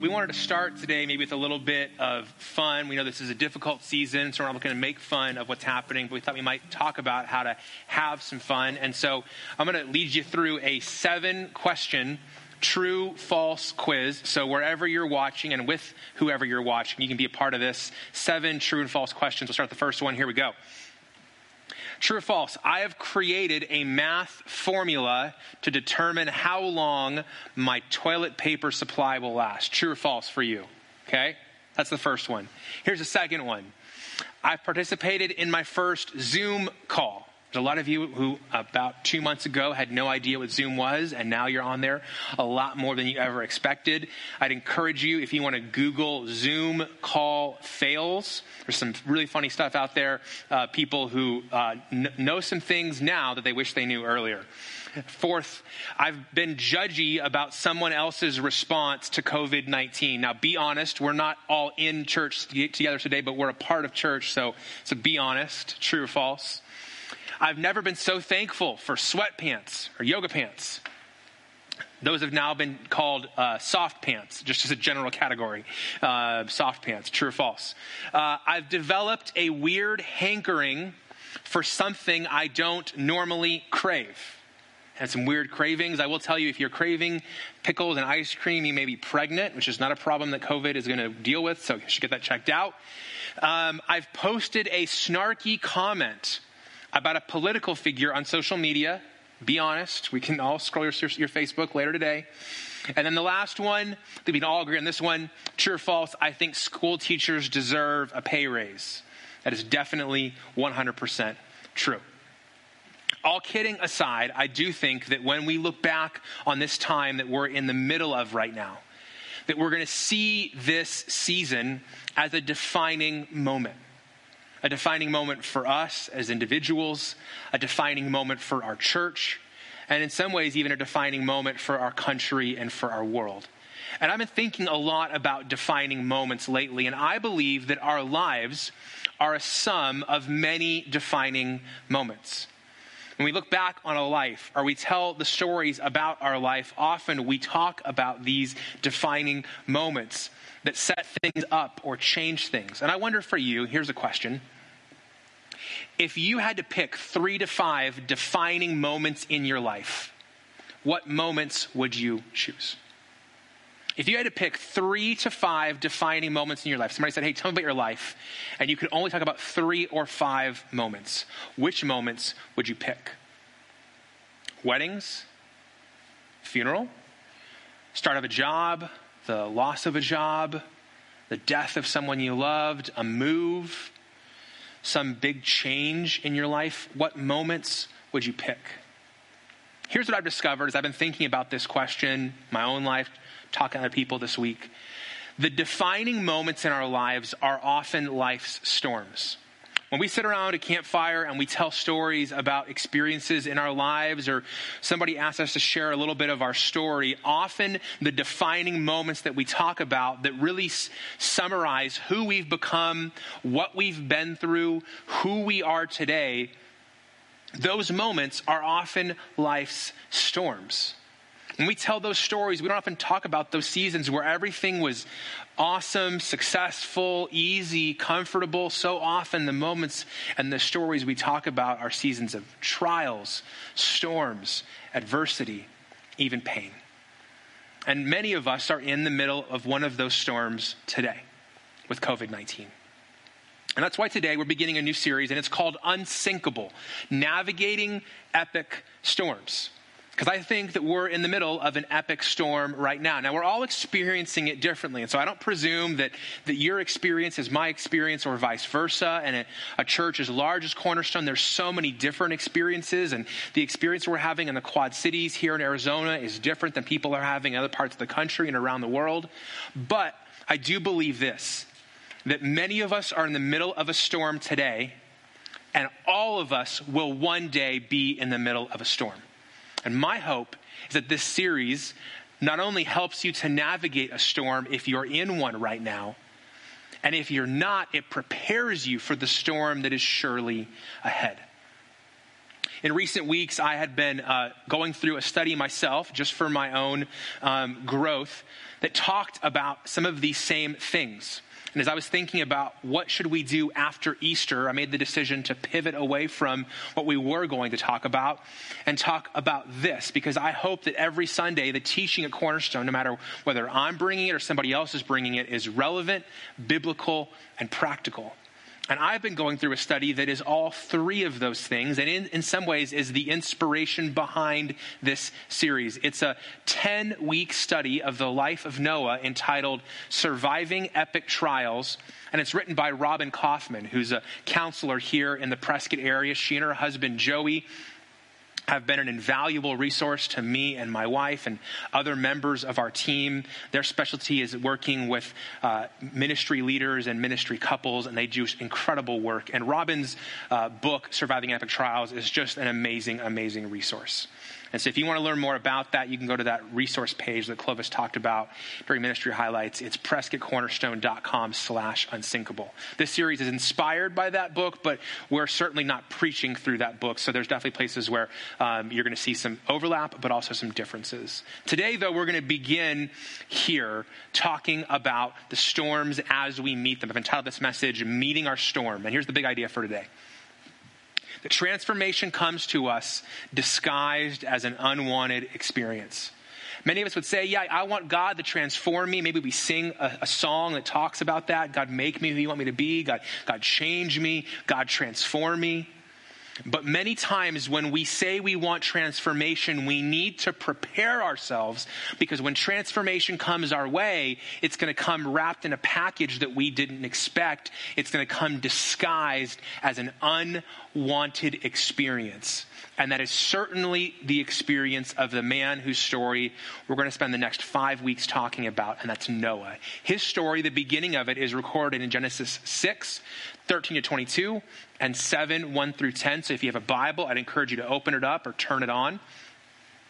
We wanted to start today maybe with a little bit of fun. We know this is a difficult season, so we're not looking to make fun of what's happening, but we thought we might talk about how to have some fun. And so I'm going to lead you through a seven question true false quiz. So wherever you're watching and with whoever you're watching, you can be a part of this. Seven true and false questions. We'll start the first one. Here we go. True or false? I have created a math formula to determine how long my toilet paper supply will last. True or false for you? Okay? That's the first one. Here's the second one. I've participated in my first Zoom call. A lot of you who about two months ago had no idea what Zoom was, and now you're on there a lot more than you ever expected. I'd encourage you, if you want to Google Zoom call fails, there's some really funny stuff out there. Uh, people who uh, n- know some things now that they wish they knew earlier. Fourth, I've been judgy about someone else's response to COVID 19. Now, be honest, we're not all in church together today, but we're a part of church, so, so be honest, true or false. I've never been so thankful for sweatpants or yoga pants. Those have now been called uh, soft pants, just as a general category. Uh, soft pants, true or false? Uh, I've developed a weird hankering for something I don't normally crave. Had some weird cravings. I will tell you, if you're craving pickles and ice cream, you may be pregnant, which is not a problem that COVID is going to deal with, so you should get that checked out. Um, I've posted a snarky comment about a political figure on social media. Be honest. We can all scroll your, your Facebook later today. And then the last one, we can all agree on this one true or false. I think school teachers deserve a pay raise. That is definitely 100% true. All kidding aside, I do think that when we look back on this time that we're in the middle of right now, that we're going to see this season as a defining moment a defining moment for us as individuals, a defining moment for our church, and in some ways, even a defining moment for our country and for our world. And I've been thinking a lot about defining moments lately, and I believe that our lives are a sum of many defining moments. When we look back on a life or we tell the stories about our life, often we talk about these defining moments that set things up or change things. And I wonder for you, here's a question if you had to pick three to five defining moments in your life, what moments would you choose? If you had to pick three to five defining moments in your life, somebody said, Hey, tell me about your life, and you could only talk about three or five moments, which moments would you pick? Weddings? Funeral? Start of a job? The loss of a job? The death of someone you loved? A move? Some big change in your life, what moments would you pick? Here's what I've discovered as I've been thinking about this question, my own life, talking to people this week. The defining moments in our lives are often life's storms. When we sit around a campfire and we tell stories about experiences in our lives, or somebody asks us to share a little bit of our story, often the defining moments that we talk about that really s- summarize who we've become, what we've been through, who we are today, those moments are often life's storms. When we tell those stories, we don't often talk about those seasons where everything was awesome, successful, easy, comfortable. So often, the moments and the stories we talk about are seasons of trials, storms, adversity, even pain. And many of us are in the middle of one of those storms today with COVID 19. And that's why today we're beginning a new series, and it's called Unsinkable Navigating Epic Storms. Because I think that we're in the middle of an epic storm right now. Now, we're all experiencing it differently. And so I don't presume that, that your experience is my experience or vice versa. And a, a church as large as Cornerstone, there's so many different experiences. And the experience we're having in the Quad Cities here in Arizona is different than people are having in other parts of the country and around the world. But I do believe this that many of us are in the middle of a storm today, and all of us will one day be in the middle of a storm. And my hope is that this series not only helps you to navigate a storm if you're in one right now, and if you're not, it prepares you for the storm that is surely ahead. In recent weeks, I had been uh, going through a study myself, just for my own um, growth, that talked about some of these same things. And as I was thinking about what should we do after Easter, I made the decision to pivot away from what we were going to talk about and talk about this because I hope that every Sunday the teaching at Cornerstone, no matter whether I'm bringing it or somebody else is bringing it, is relevant, biblical, and practical. And I've been going through a study that is all three of those things, and in, in some ways is the inspiration behind this series. It's a 10 week study of the life of Noah entitled Surviving Epic Trials. And it's written by Robin Kaufman, who's a counselor here in the Prescott area. She and her husband, Joey, have been an invaluable resource to me and my wife and other members of our team. Their specialty is working with uh, ministry leaders and ministry couples, and they do incredible work. And Robin's uh, book, Surviving Epic Trials, is just an amazing, amazing resource. And so if you want to learn more about that, you can go to that resource page that Clovis talked about during ministry highlights. It's prescottcornerstone.com slash unsinkable. This series is inspired by that book, but we're certainly not preaching through that book. So there's definitely places where um, you're going to see some overlap, but also some differences. Today, though, we're going to begin here talking about the storms as we meet them. I've entitled this message, Meeting Our Storm. And here's the big idea for today. The transformation comes to us disguised as an unwanted experience. Many of us would say, Yeah, I want God to transform me. Maybe we sing a, a, song that talks about that. God, make me who you want me to be. God, God, change me. God, transform me. But many times when we say we want transformation, we need to prepare ourselves because when transformation comes our way, it's going to come wrapped in a package that we didn't expect. It's going to come disguised as an unwanted experience. And that is certainly the experience of the man whose story we're going to spend the next five weeks talking about, and that's Noah. His story, the beginning of it, is recorded in Genesis 6, 13 to 22, and 7, 1 through 10. So if you have a Bible, I'd encourage you to open it up or turn it on.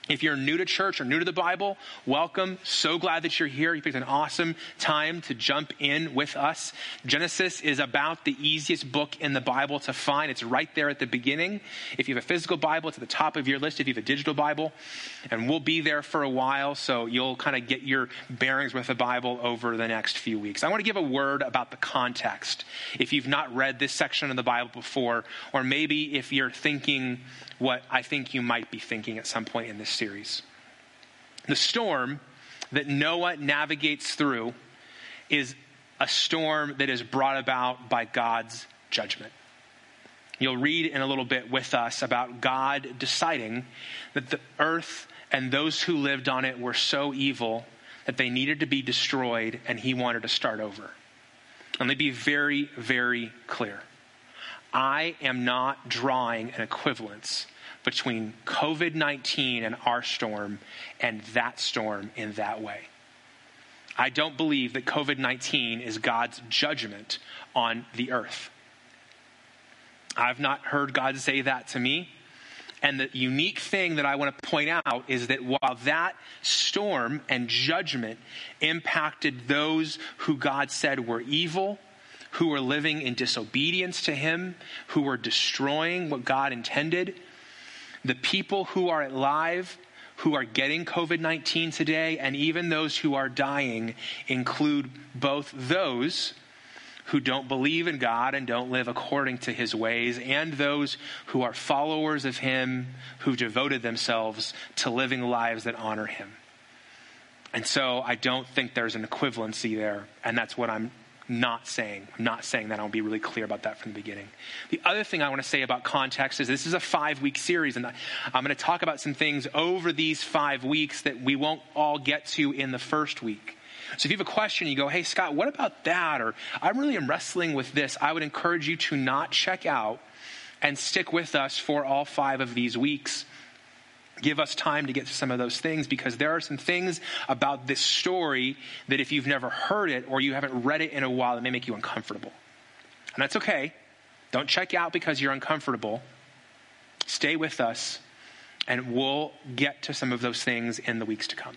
If you're new to church or new to the Bible, welcome. So glad that you're here. You picked an awesome time to jump in with us. Genesis is about the easiest book in the Bible to find. It's right there at the beginning. If you have a physical Bible, it's at the top of your list. If you have a digital Bible, and we'll be there for a while, so you'll kind of get your bearings with the Bible over the next few weeks. I want to give a word about the context. If you've not read this section of the Bible before, or maybe if you're thinking, what I think you might be thinking at some point in this series. The storm that Noah navigates through is a storm that is brought about by God's judgment. You'll read in a little bit with us about God deciding that the earth and those who lived on it were so evil that they needed to be destroyed and he wanted to start over. And let me be very, very clear. I am not drawing an equivalence between COVID 19 and our storm and that storm in that way. I don't believe that COVID 19 is God's judgment on the earth. I've not heard God say that to me. And the unique thing that I want to point out is that while that storm and judgment impacted those who God said were evil, who were living in disobedience to Him, who were destroying what God intended, the people who are alive who are getting COVID 19 today, and even those who are dying, include both those who don't believe in God and don't live according to his ways, and those who are followers of him who devoted themselves to living lives that honor him. And so I don't think there's an equivalency there, and that's what I'm not saying. I'm not saying that. I'll be really clear about that from the beginning. The other thing I want to say about context is this is a five week series, and I'm going to talk about some things over these five weeks that we won't all get to in the first week. So if you have a question, you go, hey, Scott, what about that? Or I really am wrestling with this. I would encourage you to not check out and stick with us for all five of these weeks give us time to get to some of those things because there are some things about this story that if you've never heard it or you haven't read it in a while, it may make you uncomfortable. And that's okay. Don't check out because you're uncomfortable. Stay with us, and we'll get to some of those things in the weeks to come.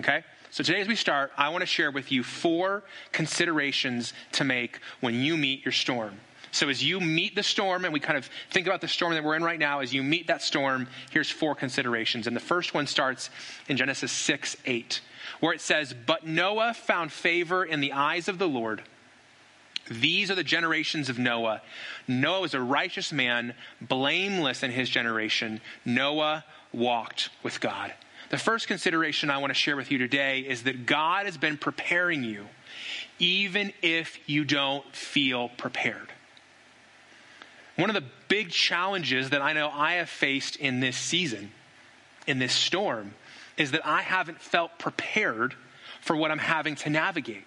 Okay? So today, as we start, I want to share with you four considerations to make when you meet your storm. So, as you meet the storm, and we kind of think about the storm that we're in right now, as you meet that storm, here's four considerations. And the first one starts in Genesis 6 8, where it says, But Noah found favor in the eyes of the Lord. These are the generations of Noah. Noah was a righteous man, blameless in his generation. Noah walked with God. The first consideration I want to share with you today is that God has been preparing you, even if you don't feel prepared. One of the big challenges that I know I have faced in this season, in this storm, is that I haven't felt prepared for what I'm having to navigate.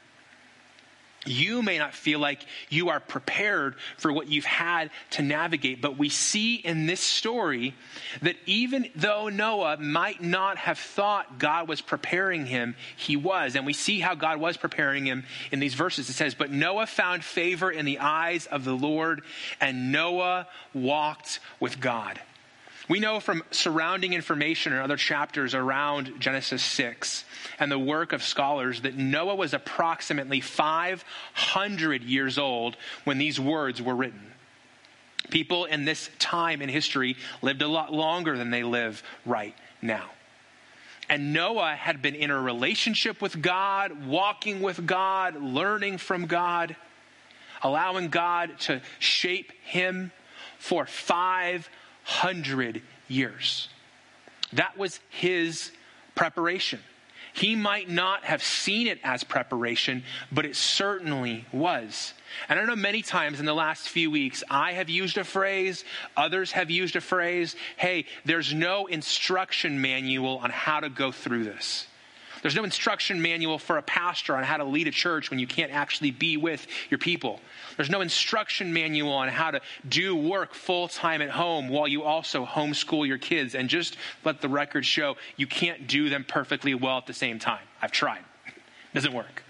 You may not feel like you are prepared for what you've had to navigate, but we see in this story that even though Noah might not have thought God was preparing him, he was. And we see how God was preparing him in these verses. It says, But Noah found favor in the eyes of the Lord, and Noah walked with God. We know from surrounding information in other chapters around Genesis 6 and the work of scholars that Noah was approximately 500 years old when these words were written. People in this time in history lived a lot longer than they live right now. And Noah had been in a relationship with God, walking with God, learning from God, allowing God to shape him for 500 hundred years. That was his preparation. He might not have seen it as preparation, but it certainly was. And I know many times in the last few weeks, I have used a phrase, others have used a phrase hey, there's no instruction manual on how to go through this. There's no instruction manual for a pastor on how to lead a church when you can't actually be with your people. There's no instruction manual on how to do work full time at home while you also homeschool your kids. And just let the record show you can't do them perfectly well at the same time. I've tried, it doesn't work.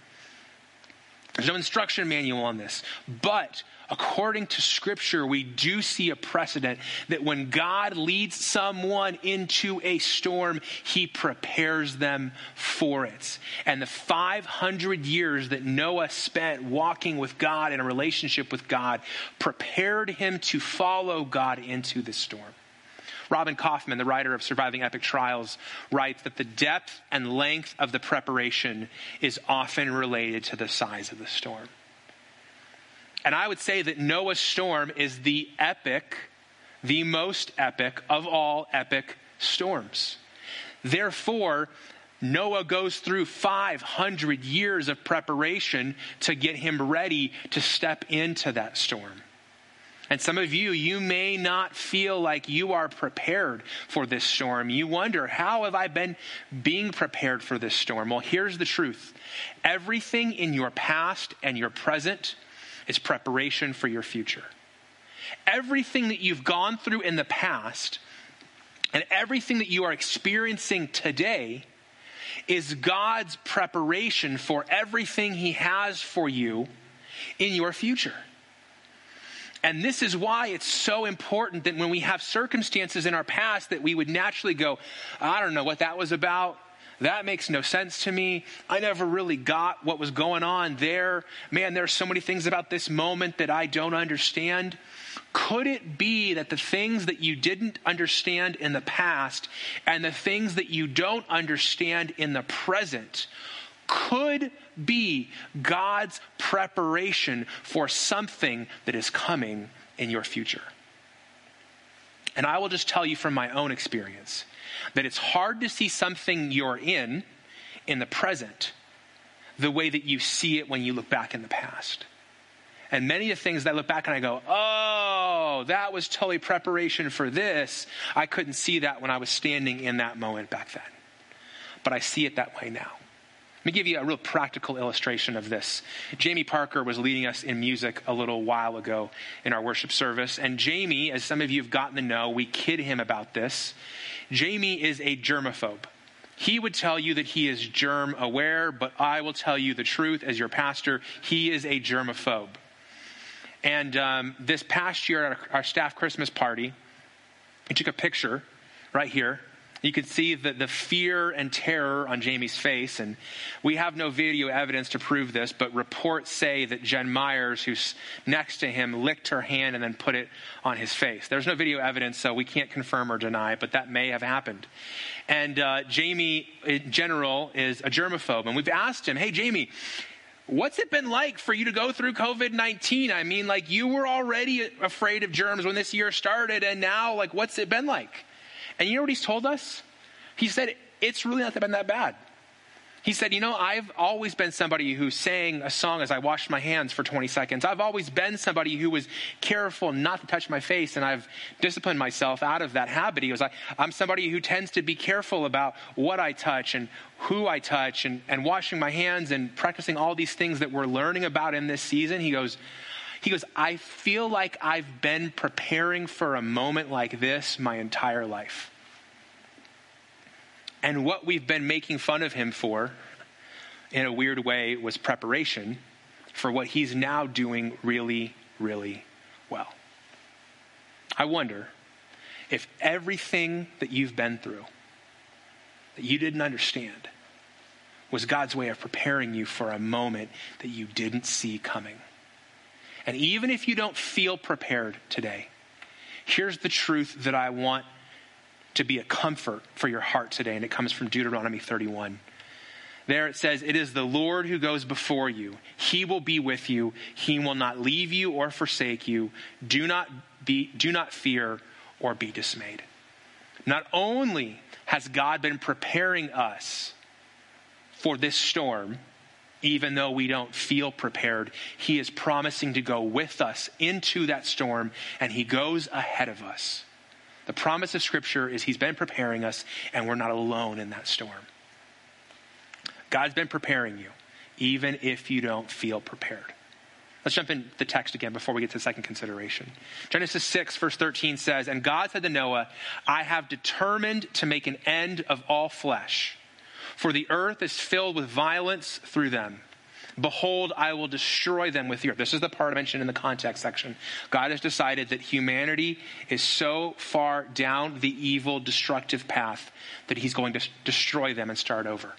There's no instruction manual on this. But according to Scripture, we do see a precedent that when God leads someone into a storm, he prepares them for it. And the 500 years that Noah spent walking with God in a relationship with God prepared him to follow God into the storm. Robin Kaufman, the writer of Surviving Epic Trials, writes that the depth and length of the preparation is often related to the size of the storm. And I would say that Noah's storm is the epic, the most epic of all epic storms. Therefore, Noah goes through 500 years of preparation to get him ready to step into that storm. And some of you, you may not feel like you are prepared for this storm. You wonder, how have I been being prepared for this storm? Well, here's the truth everything in your past and your present is preparation for your future. Everything that you've gone through in the past and everything that you are experiencing today is God's preparation for everything He has for you in your future. And this is why it's so important that when we have circumstances in our past that we would naturally go, I don't know what that was about. That makes no sense to me. I never really got what was going on there. Man, there are so many things about this moment that I don't understand. Could it be that the things that you didn't understand in the past and the things that you don't understand in the present could be God's preparation for something that is coming in your future. And I will just tell you from my own experience that it's hard to see something you're in in the present the way that you see it when you look back in the past. And many of the things that I look back and I go, oh, that was totally preparation for this. I couldn't see that when I was standing in that moment back then. But I see it that way now. Let me give you a real practical illustration of this. Jamie Parker was leading us in music a little while ago in our worship service. And Jamie, as some of you have gotten to know, we kid him about this. Jamie is a germaphobe. He would tell you that he is germ aware, but I will tell you the truth as your pastor, he is a germaphobe. And um, this past year at our, our staff Christmas party, we took a picture right here You could see the, the fear and terror on Jamie's face, and we have no video evidence to prove this, but reports say that Jen Myers, who's next to him, licked her hand and then put it on his face. There's no video evidence, so we can't confirm or deny, but that may have happened. And uh, Jamie, in general, is a germaphobe, and we've asked him, hey, Jamie, What's it been like for you to go through COVID 19? I mean, like, you were already afraid of germs when this year started, and now, like, what's it been like? And you know what he's told us? He said, It's really not been that bad. He said, You know, I've always been somebody who sang a song as I washed my hands for 20 seconds. I've always been somebody who was careful not to touch my face, and I've disciplined myself out of that habit. He goes, I, am somebody who tends to be careful about what I touch and who I touch and, and washing my hands and practicing all these things that we're learning about in this season. He goes, he goes, I feel like I've been preparing for a moment like this my entire life. And what we've been making fun of him for, in a weird way, was preparation for what he's now doing really, really well. I wonder if everything that you've been through that you didn't understand was God's way of preparing you for a moment that you didn't see coming. And even if you don't feel prepared today, here's the truth that I want to be a comfort for your heart today, and it comes from Deuteronomy 31. There it says, It is the Lord who goes before you. He will be with you. He will not leave you or forsake you. Do not, be, do not fear or be dismayed. Not only has God been preparing us for this storm, even though we don't feel prepared, He is promising to go with us into that storm, and He goes ahead of us. The promise of Scripture is He's been preparing us, and we're not alone in that storm. God's been preparing you, even if you don't feel prepared. Let's jump in the text again before we get to the second consideration. Genesis 6, verse 13 says, And God said to Noah, I have determined to make an end of all flesh, for the earth is filled with violence through them. Behold, I will destroy them with the earth. This is the part I mentioned in the context section. God has decided that humanity is so far down the evil, destructive path that he's going to destroy them and start over.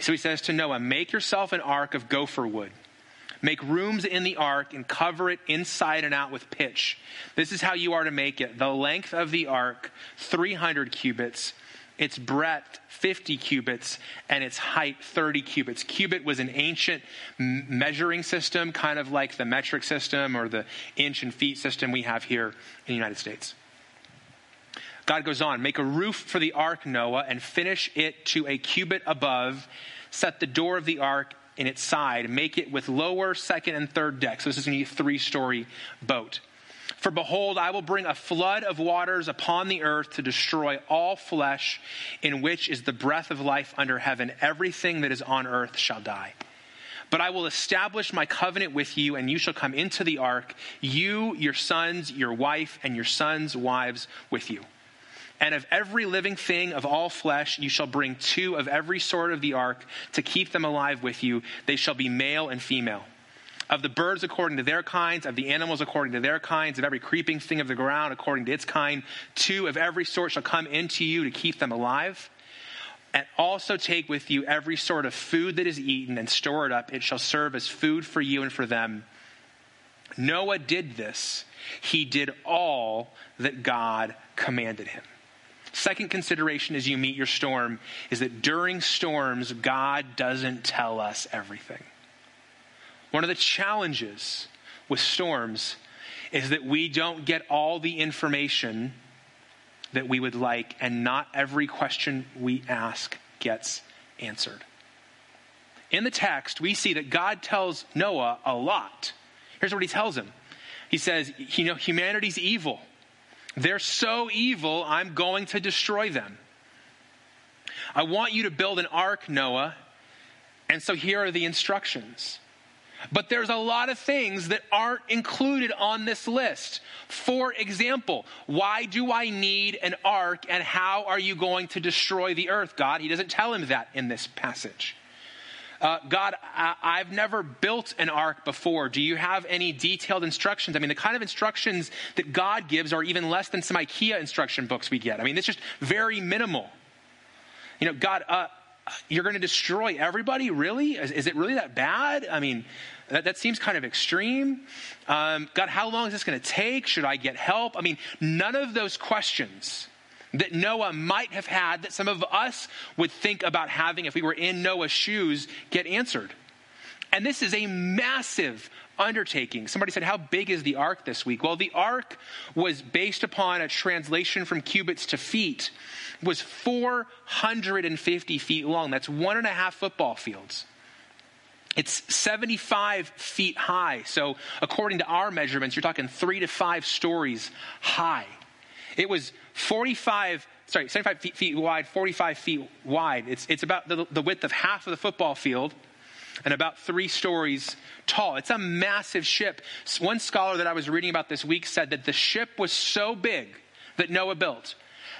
So he says to Noah, Make yourself an ark of gopher wood. Make rooms in the ark and cover it inside and out with pitch. This is how you are to make it. The length of the ark, 300 cubits its breadth 50 cubits and its height 30 cubits. Cubit was an ancient measuring system, kind of like the metric system or the inch and feet system we have here in the United States. God goes on, make a roof for the ark, Noah, and finish it to a cubit above. Set the door of the ark in its side. Make it with lower, second, and third decks. So this is going to be a three story boat. For behold, I will bring a flood of waters upon the earth to destroy all flesh, in which is the breath of life under heaven. Everything that is on earth shall die. But I will establish my covenant with you, and you shall come into the ark, you, your sons, your wife, and your sons' wives with you. And of every living thing of all flesh, you shall bring two of every sort of the ark to keep them alive with you. They shall be male and female of the birds according to their kinds, of the animals according to their kinds, of every creeping thing of the ground according to its kind. Two of every sort shall come into you to keep them alive. And also take with you every sort of food that is eaten and store it up. It shall serve as food for you and for them. Noah did this. He did all that God commanded him. Second consideration as you meet your storm is that during storms, God doesn't tell us everything. One of the challenges with storms is that we don't get all the information that we would like, and not every question we ask gets answered. In the text, we see that God tells Noah a lot. Here's what he tells him He says, You know, humanity's evil. They're so evil, I'm going to destroy them. I want you to build an ark, Noah. And so here are the instructions. But there's a lot of things that aren't included on this list. For example, why do I need an ark and how are you going to destroy the earth, God? He doesn't tell him that in this passage. Uh, God, I, have never built an ark before. Do you have any detailed instructions? I mean, the kind of instructions that God gives are even less than some IKEA instruction books we get. I mean, it's just very minimal. You know, God, uh, you're going to destroy everybody? Really? Is, is, it really that bad? I mean, that, that seems kind of extreme. Um, God, how long is this going to take? Should I get help? I mean, none of those questions that Noah might have had, that some of us would think about having if we were in Noah's shoes, get answered. And this is a massive undertaking. Somebody said, How big is the ark this week? Well, the ark was based upon a translation from cubits to feet, was 450 feet long. That's one and a half football fields. It's 75 feet high. So, according to our measurements, you're talking three to five stories high. It was 45, sorry, 75 feet, feet wide, 45 feet wide. It's, it's about the, the width of half of the football field and about three stories tall. It's a massive ship. One scholar that I was reading about this week said that the ship was so big that Noah built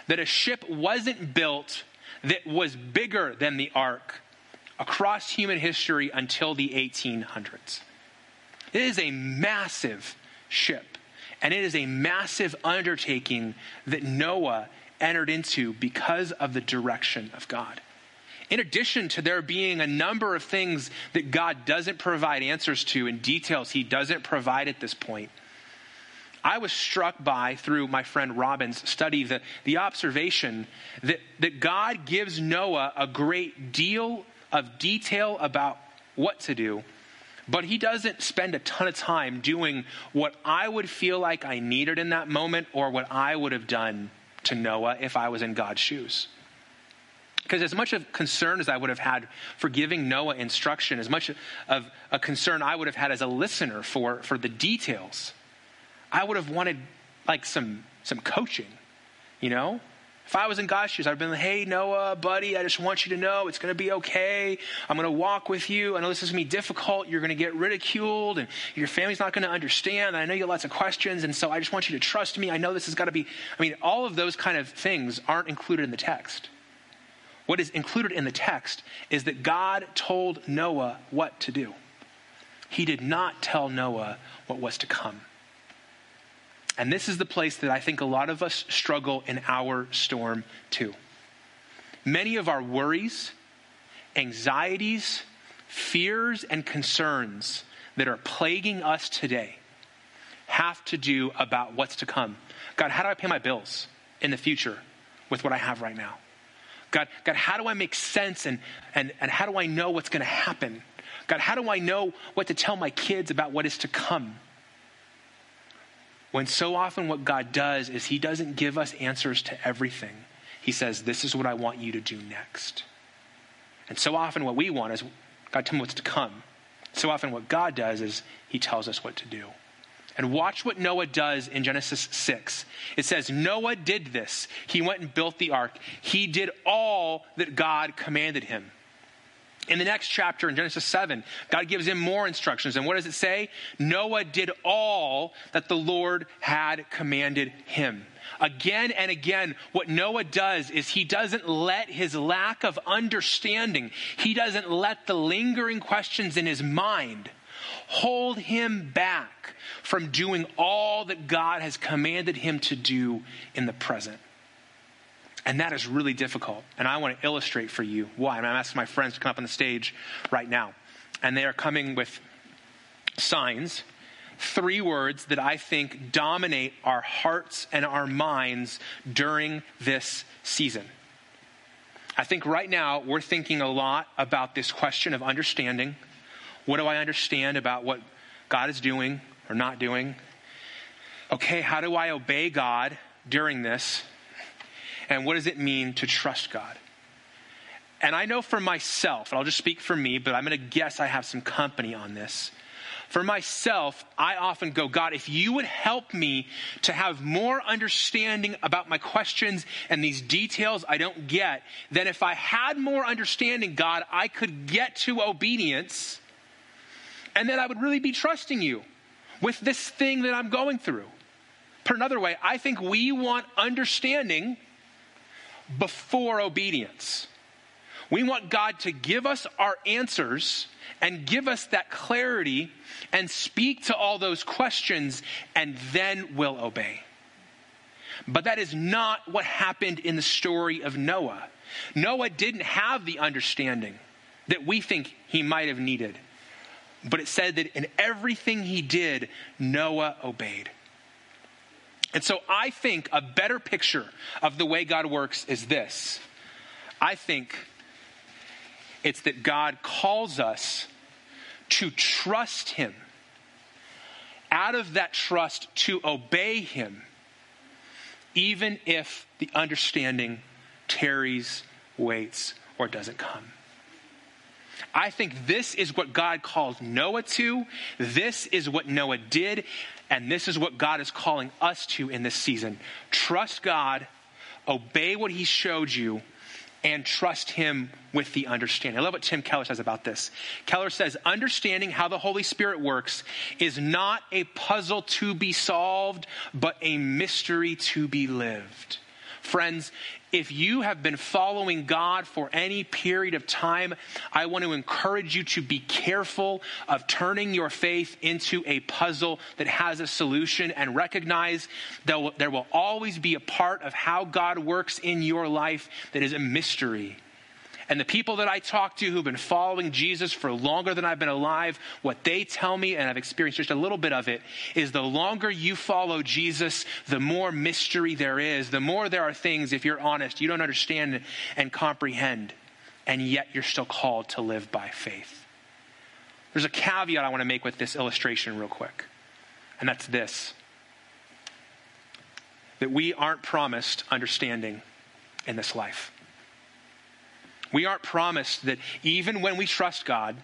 that a ship wasn't built that was bigger than the ark across human history until the 1800s. It is a massive ship. And it is a massive undertaking that Noah entered into because of the direction of God. In addition to there being a number of things that God doesn't provide answers to and details he doesn't provide at this point, I was struck by, through my friend Robin's study, the, the observation that, that God gives Noah a great deal of detail about what to do, but he doesn't spend a ton of time doing what I would feel like I needed in that moment or what I would have done to Noah if I was in God's shoes. Because as much of concern as I would have had for giving Noah instruction, as much of a concern I would have had as a listener for, for the details, I would have wanted like some some coaching, you know? If I was in God's shoes, I'd have been like, hey, Noah, buddy, I just want you to know it's going to be okay. I'm going to walk with you. I know this is going to be difficult. You're going to get ridiculed, and your family's not going to understand. I know you have lots of questions, and so I just want you to trust me. I know this has got to be, I mean, all of those kind of things aren't included in the text. What is included in the text is that God told Noah what to do. He did not tell Noah what was to come. And this is the place that I think a lot of us struggle in our storm too. Many of our worries, anxieties, fears, and concerns that are plaguing us today have to do about what's to come. God, how do I pay my bills in the future with what I have right now? God, God, how do I make sense and, and, and how do I know what's going to happen? God, how do I know what to tell my kids about what is to come? When so often what God does is He doesn't give us answers to everything. He says, This is what I want you to do next. And so often what we want is, God, tell me what's to come. So often what God does is He tells us what to do. And watch what Noah does in Genesis 6. It says, Noah did this. He went and built the ark. He did all that God commanded him. In the next chapter, in Genesis 7, God gives him more instructions. And what does it say? Noah did all that the Lord had commanded him. Again and again, what Noah does is he doesn't let his lack of understanding, he doesn't let the lingering questions in his mind hold him back from doing all that God has commanded him to do in the present. And that is really difficult. And I want to illustrate for you why. And I'm asking my friends to come up on the stage right now. And they are coming with signs, three words that I think dominate our hearts and our minds during this season. I think right now we're thinking a lot about this question of understanding. What do I understand about what God is doing or not doing? Okay, how do I obey God during this? And what does it mean to trust God? And I know for myself, and I'll just speak for me, but I'm going to guess I have some company on this. For myself, I often go, God, if you would help me to have more understanding about my questions and these details I don't get, then if I had more understanding, God, I could get to obedience and then I would really be trusting you with this thing that I'm going through. Put another way, I think we want understanding before obedience. We want God to give us our answers and give us that clarity and speak to all those questions, and then we'll obey. But that is not what happened in the story of Noah. Noah didn't have the understanding that we think he might have needed. But it said that in everything he did, Noah obeyed. And so I think a better picture of the way God works is this I think it's that God calls us to trust him, out of that trust, to obey him, even if the understanding tarries, waits, or doesn't come. I think this is what God calls Noah to. This is what Noah did. And this is what God is calling us to in this season. Trust God, obey what He showed you, and trust Him with the understanding. I love what Tim Keller says about this. Keller says, Understanding how the Holy Spirit works is not a puzzle to be solved, but a mystery to be lived. Friends, if you have been following God for any period of time, I want to encourage you to be careful of turning your faith into a puzzle that has a solution and recognize that there will always be a part of how God works in your life that is a mystery and the people that I talk to who've been following Jesus for longer than I've been alive, what they tell me, and I've experienced just a little bit of it, is the longer you follow Jesus, the more mystery there is, the more there are things, if you're honest, you don't understand and comprehend, and yet you're still called to live by faith. There's a caveat I want to make with this illustration, real quick, and that's this that we aren't promised understanding in this life. We aren't promised that even when we trust God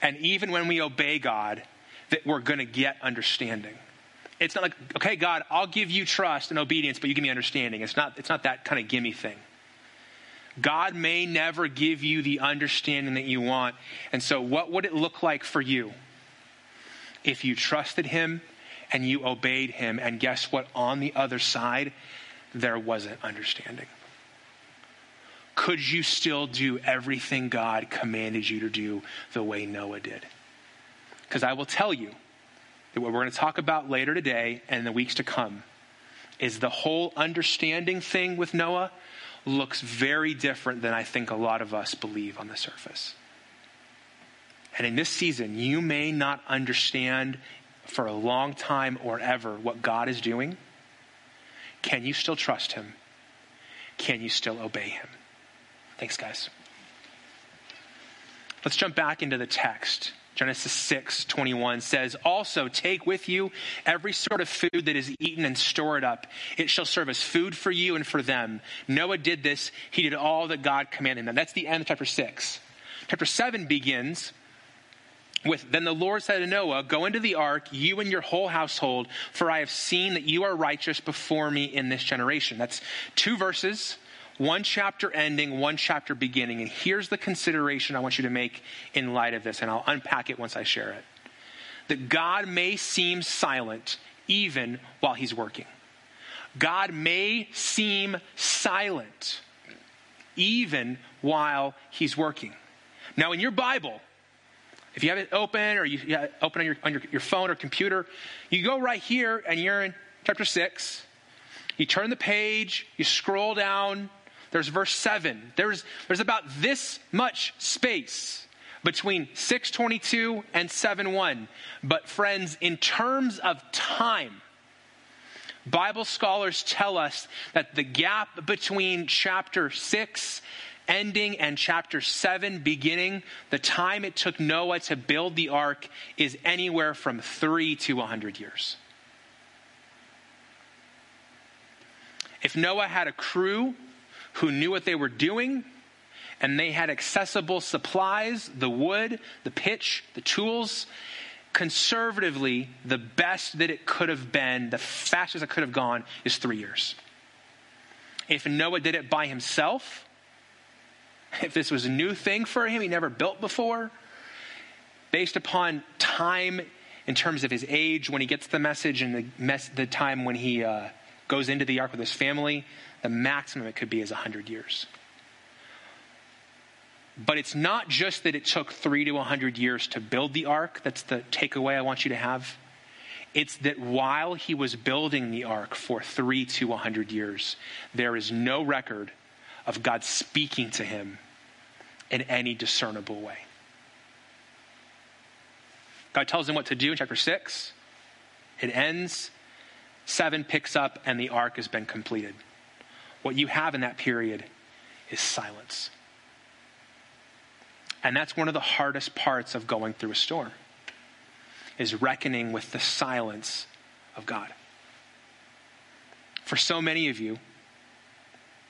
and even when we obey God, that we're going to get understanding. It's not like, okay, God, I'll give you trust and obedience, but you give me understanding. It's not, it's not that kind of gimme thing. God may never give you the understanding that you want. And so, what would it look like for you if you trusted Him and you obeyed Him? And guess what? On the other side, there wasn't understanding could you still do everything God commanded you to do the way Noah did? Because I will tell you that what we're going to talk about later today and the weeks to come is the whole understanding thing with Noah looks very different than I think a lot of us believe on the surface. And in this season, you may not understand for a long time or ever what God is doing. Can you still trust Him? Can you still obey Him? Thanks, guys. Let's jump back into the text. Genesis 6 21 says, Also take with you every sort of food that is eaten and store it up. It shall serve as food for you and for them. Noah did this. He did all that God commanded him. That's the end of chapter 6. Chapter 7 begins with Then the Lord said to Noah, Go into the ark, you and your whole household, for I have seen that you are righteous before me in this generation. That's two verses one chapter ending, one chapter beginning. And here's the consideration I want you to make in light of this, and I'll unpack it once I share it. That God may seem silent even while he's working. God may seem silent even while he's working. Now, in your Bible, if you have it open or you open on, your, on your, your phone or computer, you go right here and you're in chapter 6. You turn the page, you scroll down there's verse 7. There's, there's about this much space between 622 and 71. But, friends, in terms of time, Bible scholars tell us that the gap between chapter 6 ending and chapter 7 beginning, the time it took Noah to build the ark is anywhere from 3 to 100 years. If Noah had a crew who knew what they were doing and they had accessible supplies the wood, the pitch, the tools. Conservatively, the best that it could have been, the fastest it could have gone, is three years. If Noah did it by himself, if this was a new thing for him, he never built before, based upon time in terms of his age when he gets the message and the, mess, the time when he uh, goes into the ark with his family, the maximum it could be is 100 years. But it's not just that it took three to 100 years to build the ark. That's the takeaway I want you to have. It's that while he was building the ark for three to 100 years, there is no record of God speaking to him in any discernible way. God tells him what to do in chapter 6. It ends. 7 picks up, and the ark has been completed. What you have in that period is silence. And that's one of the hardest parts of going through a storm is reckoning with the silence of God. For so many of you,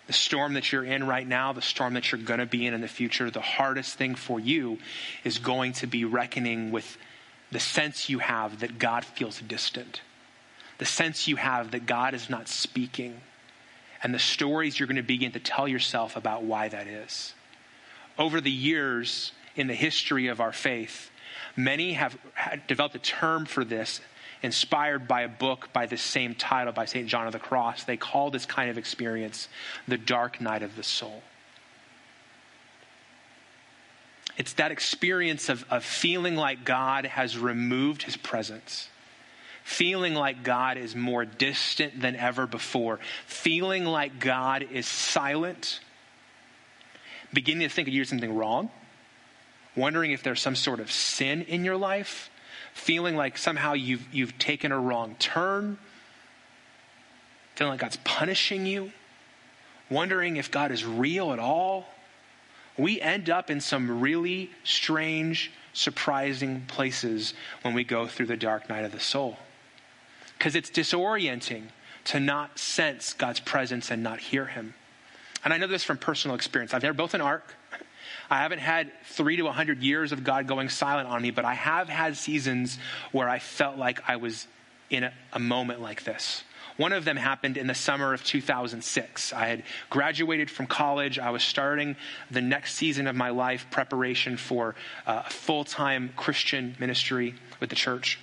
the storm that you're in right now, the storm that you're going to be in in the future, the hardest thing for you is going to be reckoning with the sense you have that God feels distant, the sense you have that God is not speaking, and the stories you're going to begin to tell yourself about why that is. Over the years in the history of our faith, many have developed a term for this inspired by a book by the same title by St. John of the Cross. They call this kind of experience the dark night of the soul. It's that experience of, of feeling like God has removed his presence, feeling like God is more distant than ever before, feeling like God is silent, beginning to think you did something wrong, wondering if there's some sort of sin in your life, feeling like somehow you've, you've taken a wrong turn, feeling like God's punishing you, wondering if God is real at all. We end up in some really strange, surprising places when we go through the dark night of the soul. Because it's disorienting to not sense God's presence and not hear Him. And I know this from personal experience. I've never built an ark. I haven't had three to a hundred years of God going silent on me, but I have had seasons where I felt like I was in a, a moment like this. One of them happened in the summer of 2006. I had graduated from college. I was starting the next season of my life, preparation for uh, a full time Christian ministry with the church.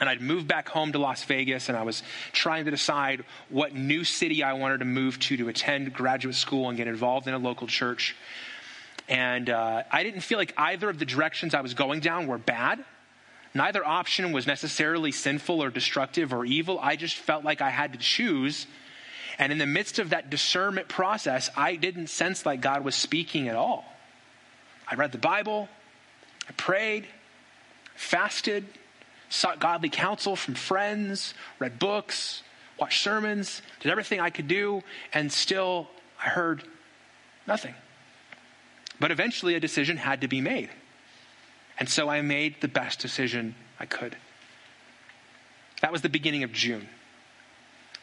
And I'd moved back home to Las Vegas, and I was trying to decide what new city I wanted to move to to attend graduate school and get involved in a local church. And uh, I didn't feel like either of the directions I was going down were bad. Neither option was necessarily sinful or destructive or evil. I just felt like I had to choose. And in the midst of that discernment process, I didn't sense like God was speaking at all. I read the Bible, I prayed, fasted, sought godly counsel from friends, read books, watched sermons, did everything I could do, and still I heard nothing. But eventually a decision had to be made. And so I made the best decision I could. That was the beginning of June.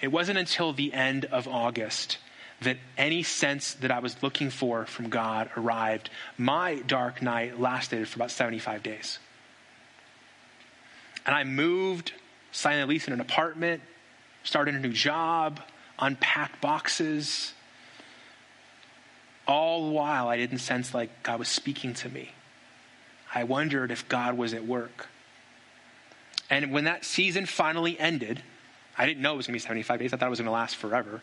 It wasn't until the end of August that any sense that I was looking for from God arrived. My dark night lasted for about 75 days. And I moved, signed a lease in an apartment, started a new job, unpacked boxes. All the while, I didn't sense like God was speaking to me. I wondered if God was at work. And when that season finally ended, I didn't know it was going to be 75 days. I thought it was going to last forever.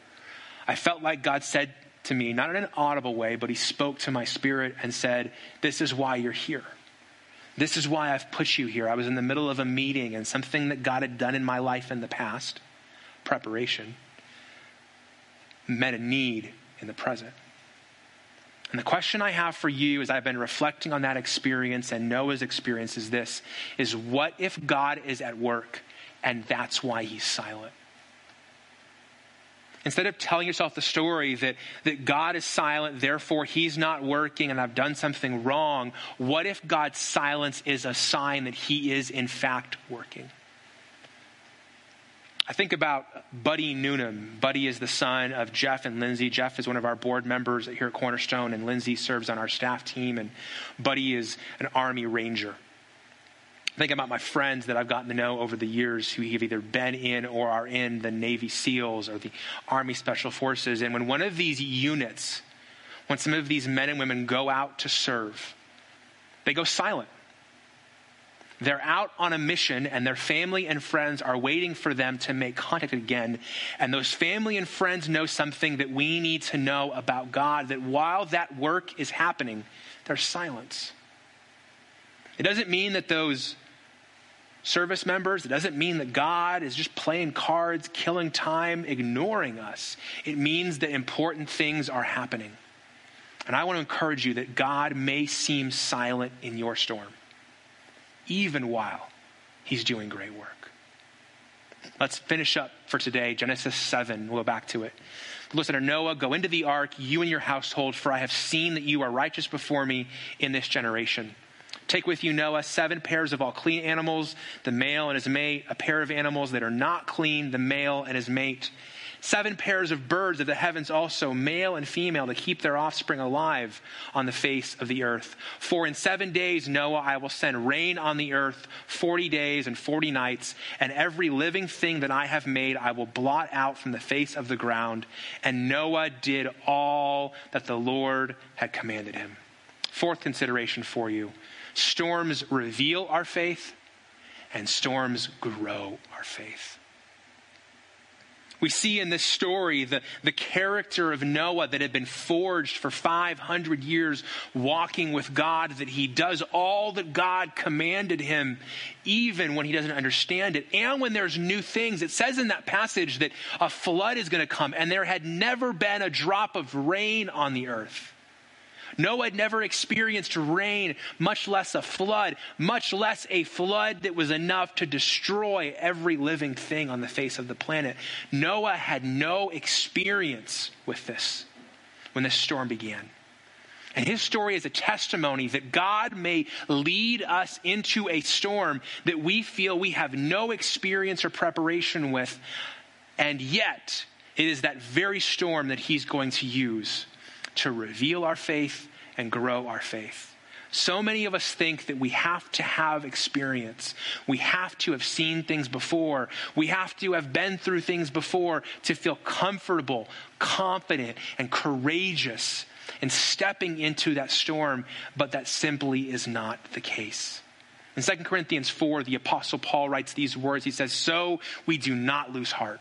I felt like God said to me, not in an audible way, but He spoke to my spirit and said, This is why you're here. This is why I've put you here. I was in the middle of a meeting and something that God had done in my life in the past, preparation, met a need in the present. And the question I have for you as I've been reflecting on that experience and Noah's experience is this is what if God is at work and that's why he's silent? Instead of telling yourself the story that, that God is silent, therefore he's not working and I've done something wrong, what if God's silence is a sign that he is in fact working? I think about Buddy Noonan. Buddy is the son of Jeff and Lindsay. Jeff is one of our board members here at Cornerstone, and Lindsay serves on our staff team, and Buddy is an Army Ranger. Think about my friends that I've gotten to know over the years who have either been in or are in the Navy SEALs or the Army Special Forces. And when one of these units, when some of these men and women go out to serve, they go silent. They're out on a mission, and their family and friends are waiting for them to make contact again. And those family and friends know something that we need to know about God that while that work is happening, there's silence. It doesn't mean that those service members, it doesn't mean that God is just playing cards, killing time, ignoring us. It means that important things are happening. And I want to encourage you that God may seem silent in your storm, even while He's doing great work. Let's finish up for today. Genesis 7. We'll go back to it. Listen to Noah, go into the ark, you and your household, for I have seen that you are righteous before me in this generation. Take with you, Noah, seven pairs of all clean animals, the male and his mate, a pair of animals that are not clean, the male and his mate Seven pairs of birds of the heavens also, male and female, to keep their offspring alive on the face of the earth. For in seven days, Noah, I will send rain on the earth, 40 days and 40 nights, and every living thing that I have made I will blot out from the face of the ground. And Noah did all that the Lord had commanded him. Fourth consideration for you storms reveal our faith, and storms grow our faith. We see in this story the, the character of Noah that had been forged for 500 years walking with God, that he does all that God commanded him, even when he doesn't understand it. And when there's new things, it says in that passage that a flood is going to come, and there had never been a drop of rain on the earth. Noah had never experienced rain, much less a flood, much less a flood that was enough to destroy every living thing on the face of the planet. Noah had no experience with this when this storm began. And his story is a testimony that God may lead us into a storm that we feel we have no experience or preparation with. And yet, it is that very storm that he's going to use to reveal our faith and grow our faith. So many of us think that we have to have experience. We have to have seen things before. We have to have been through things before to feel comfortable, confident, and courageous in stepping into that storm, but that simply is not the case. In 2 Corinthians 4, the Apostle Paul writes these words. He says, So we do not lose heart.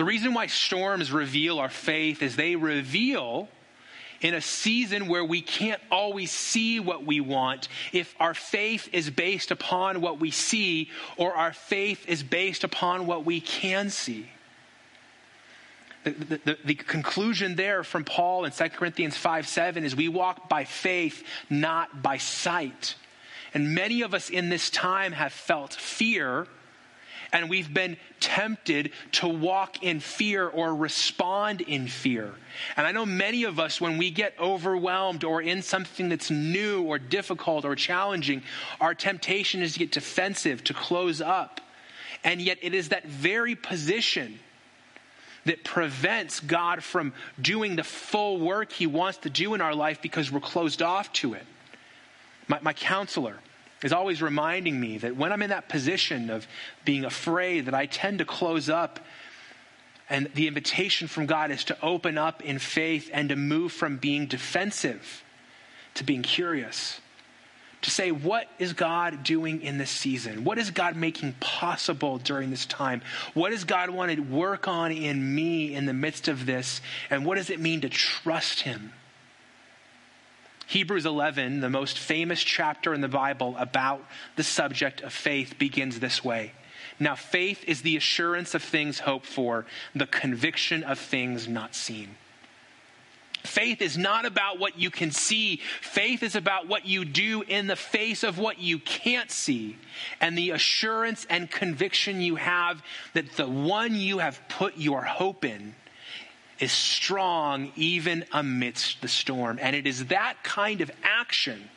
The reason why storms reveal our faith is they reveal in a season where we can't always see what we want if our faith is based upon what we see or our faith is based upon what we can see. The, the, the, conclusion there from Paul in 2 Corinthians 5 7 is we walk by faith, not by sight. And many of us in this time have felt fear and we've been tempted to walk in fear or respond in fear. And I know many of us, when we get overwhelmed or in something that's new or difficult or challenging, our temptation is to get defensive, to close up. And yet, it is that very position that prevents God from doing the full work He wants to do in our life because we're closed off to it. My, my counselor, is always reminding me that when I'm in that position of being afraid, that I tend to close up. And the invitation from God is to open up in faith and to move from being defensive to being curious. To say, what is God doing in this season? What is God making possible during this time? What does God want to work on in me in the midst of this? And what does it mean to trust Him? Hebrews 11, the most famous chapter in the Bible about the subject of faith, begins this way. Now, faith is the assurance of things hoped for, the conviction of things not seen. Faith is not about what you can see. Faith is about what you do in the face of what you can't see. And the assurance and conviction you have that the one you have put your hope in is strong even amidst the storm. And it is that kind of action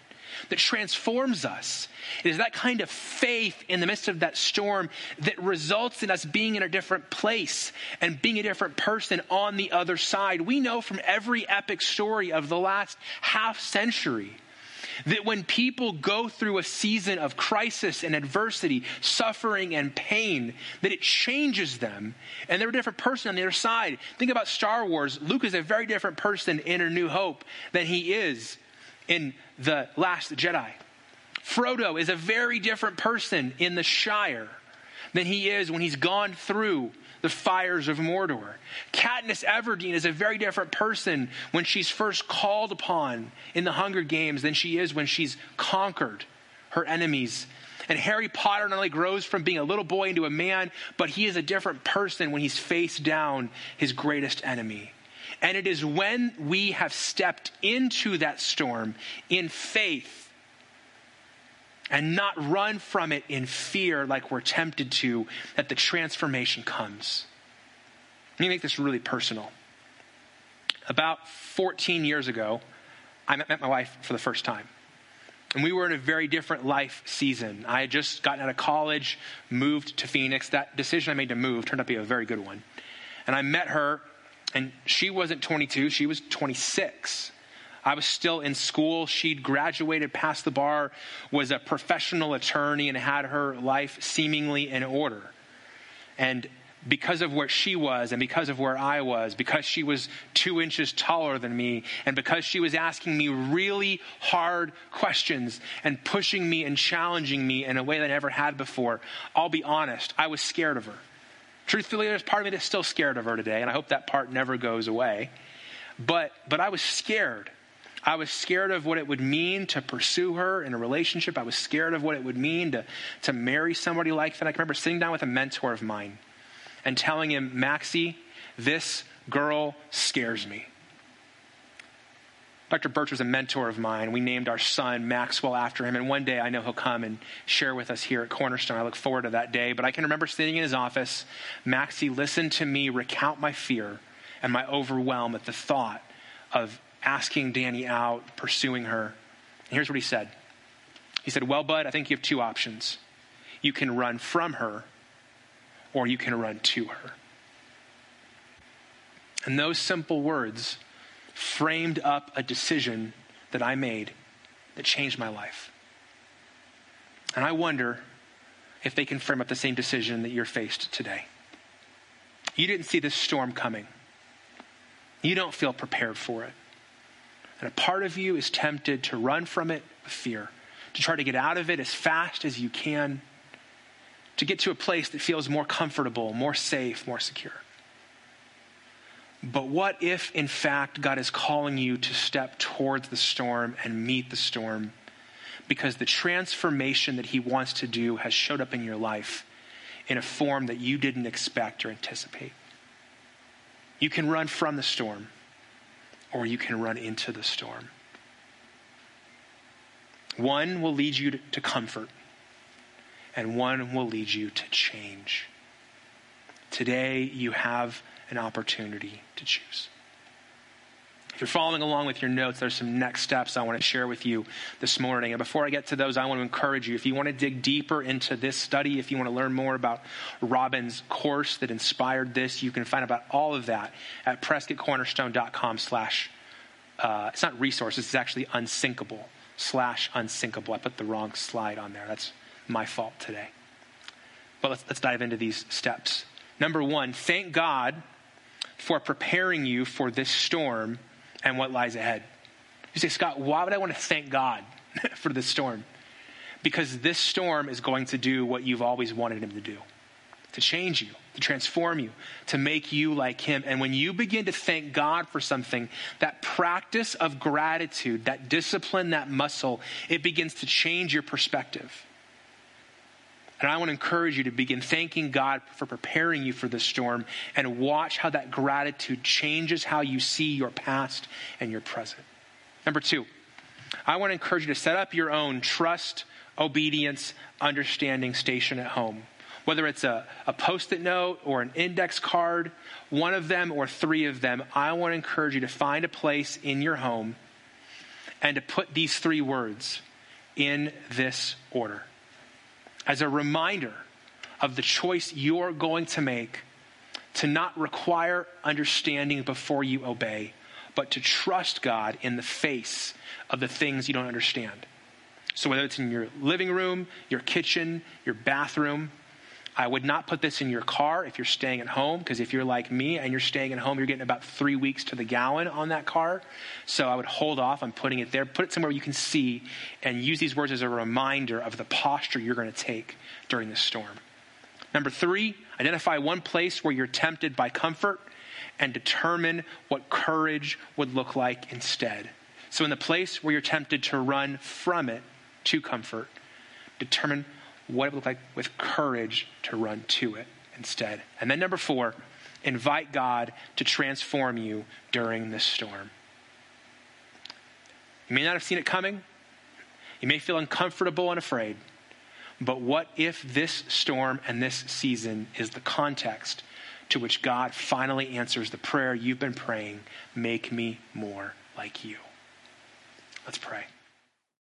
that transforms us. It is that kind of faith in the midst of that storm that results in us being in a different place and being a different person on the other side. We know from every epic story of the last half century That when people go through a season of crisis and adversity, suffering and pain, that it changes them and they're a different person on the other side. Think about Star Wars. Luke is a very different person in A New Hope than he is in The Last Jedi. Frodo is a very different person in the Shire than he is when he's gone through the fires of Mordor. Katniss Everdeen is a very different person when she's first called upon in the Hunger Games than she is when she's conquered her enemies. And Harry Potter not only grows from being a little boy into a man, but he is a different person when he's faced down his greatest enemy. And it is when we have stepped into that storm in faith and not run from it in fear like we're tempted to, that the transformation comes. Let me make this really personal. About 14 years ago, I met my wife for the first time. And we were in a very different life season. I had just gotten out of college, moved to Phoenix. That decision I made to move turned out to be a very good one. And I met her, and she wasn't 22, she was 26. I was still in school. She'd graduated passed the bar, was a professional attorney, and had her life seemingly in order. And because of where she was and because of where I was, because she was two inches taller than me, and because she was asking me really hard questions and pushing me and challenging me in a way that I never had before, I'll be honest, I was scared of her. Truthfully, there's part of me that's still scared of her today, and I hope that part never goes away. But, but I was scared. I was scared of what it would mean to pursue her in a relationship. I was scared of what it would mean to, to marry somebody like that. I can remember sitting down with a mentor of mine and telling him, Maxie, this girl scares me. Dr. Birch was a mentor of mine. We named our son Maxwell after him, and one day I know he'll come and share with us here at Cornerstone. I look forward to that day. But I can remember sitting in his office. Maxie listened to me recount my fear and my overwhelm at the thought of asking Danny out, pursuing her. And here's what he said He said, Well, Bud, I think you have two options. You can run from her, or you can run to her. And those simple words framed up a decision that I made that changed my life. And I wonder if they can frame up the same decision that you're faced today. You didn't see this storm coming. You don't feel prepared for it. And a part of you is tempted to run from it with fear, to try to get out of it as fast as you can, to get to a place that feels more comfortable, more safe, more secure. But what if, in fact, God is calling you to step towards the storm and meet the storm because the transformation that He wants to do has showed up in your life in a form that you didn't expect or anticipate? You can run from the storm or you can run into the storm. One will lead you to comfort, and one will lead you to change. Today, you have an opportunity to choose. If you're following along with your notes, there's some next steps I want to share with you this morning. And before I get to those, I want to encourage you if you want to dig deeper into this study, if you want to learn more about Robin's course that inspired this, you can find about all of that at prescottcornerstone.com slash, uh, it's not resources, it's actually unsinkable, slash unsinkable. I put the wrong slide on there. That's my fault today. But let's, let's dive into these steps. Number one, thank God for preparing you for this storm and what lies ahead. You say, Scott, why would I want to thank God for this storm? Because this storm is going to do what you've always wanted Him to do to change you, to transform you, to make you like Him. And when you begin to thank God for something, that practice of gratitude, that discipline, that muscle, it begins to change your perspective. And I want to encourage you to begin thanking God for preparing you for the storm and watch how that gratitude changes how you see your past and your present. Number two, I want to encourage you to set up your own trust, obedience, understanding station at home. Whether it's a, a post it note or an index card, one of them or three of them, I want to encourage you to find a place in your home and to put these three words in this order as a reminder of the choice you're going to make to not require understanding before you obey, but to trust God in the face of the things you don't understand. So, whether it's in your living room, your kitchen, your bathroom, I would not put this in your car if you're staying at home, because if you're like me and you're staying at home, you're getting about three weeks to the gallon on that car. So I would hold off on putting it there. Put it somewhere you can see and use these words as a reminder of the posture you're going to take during this storm. Number three, identify one place where you're tempted by comfort and determine what courage would look like instead. So, in the place where you're tempted to run from it to comfort, determine what it would look like with courage to run to it instead. And then, number four, invite God to transform you during this storm. You may not have seen it coming, you may feel uncomfortable and afraid. But what if this storm and this season is the context to which God finally answers the prayer you've been praying make me more like you? Let's pray.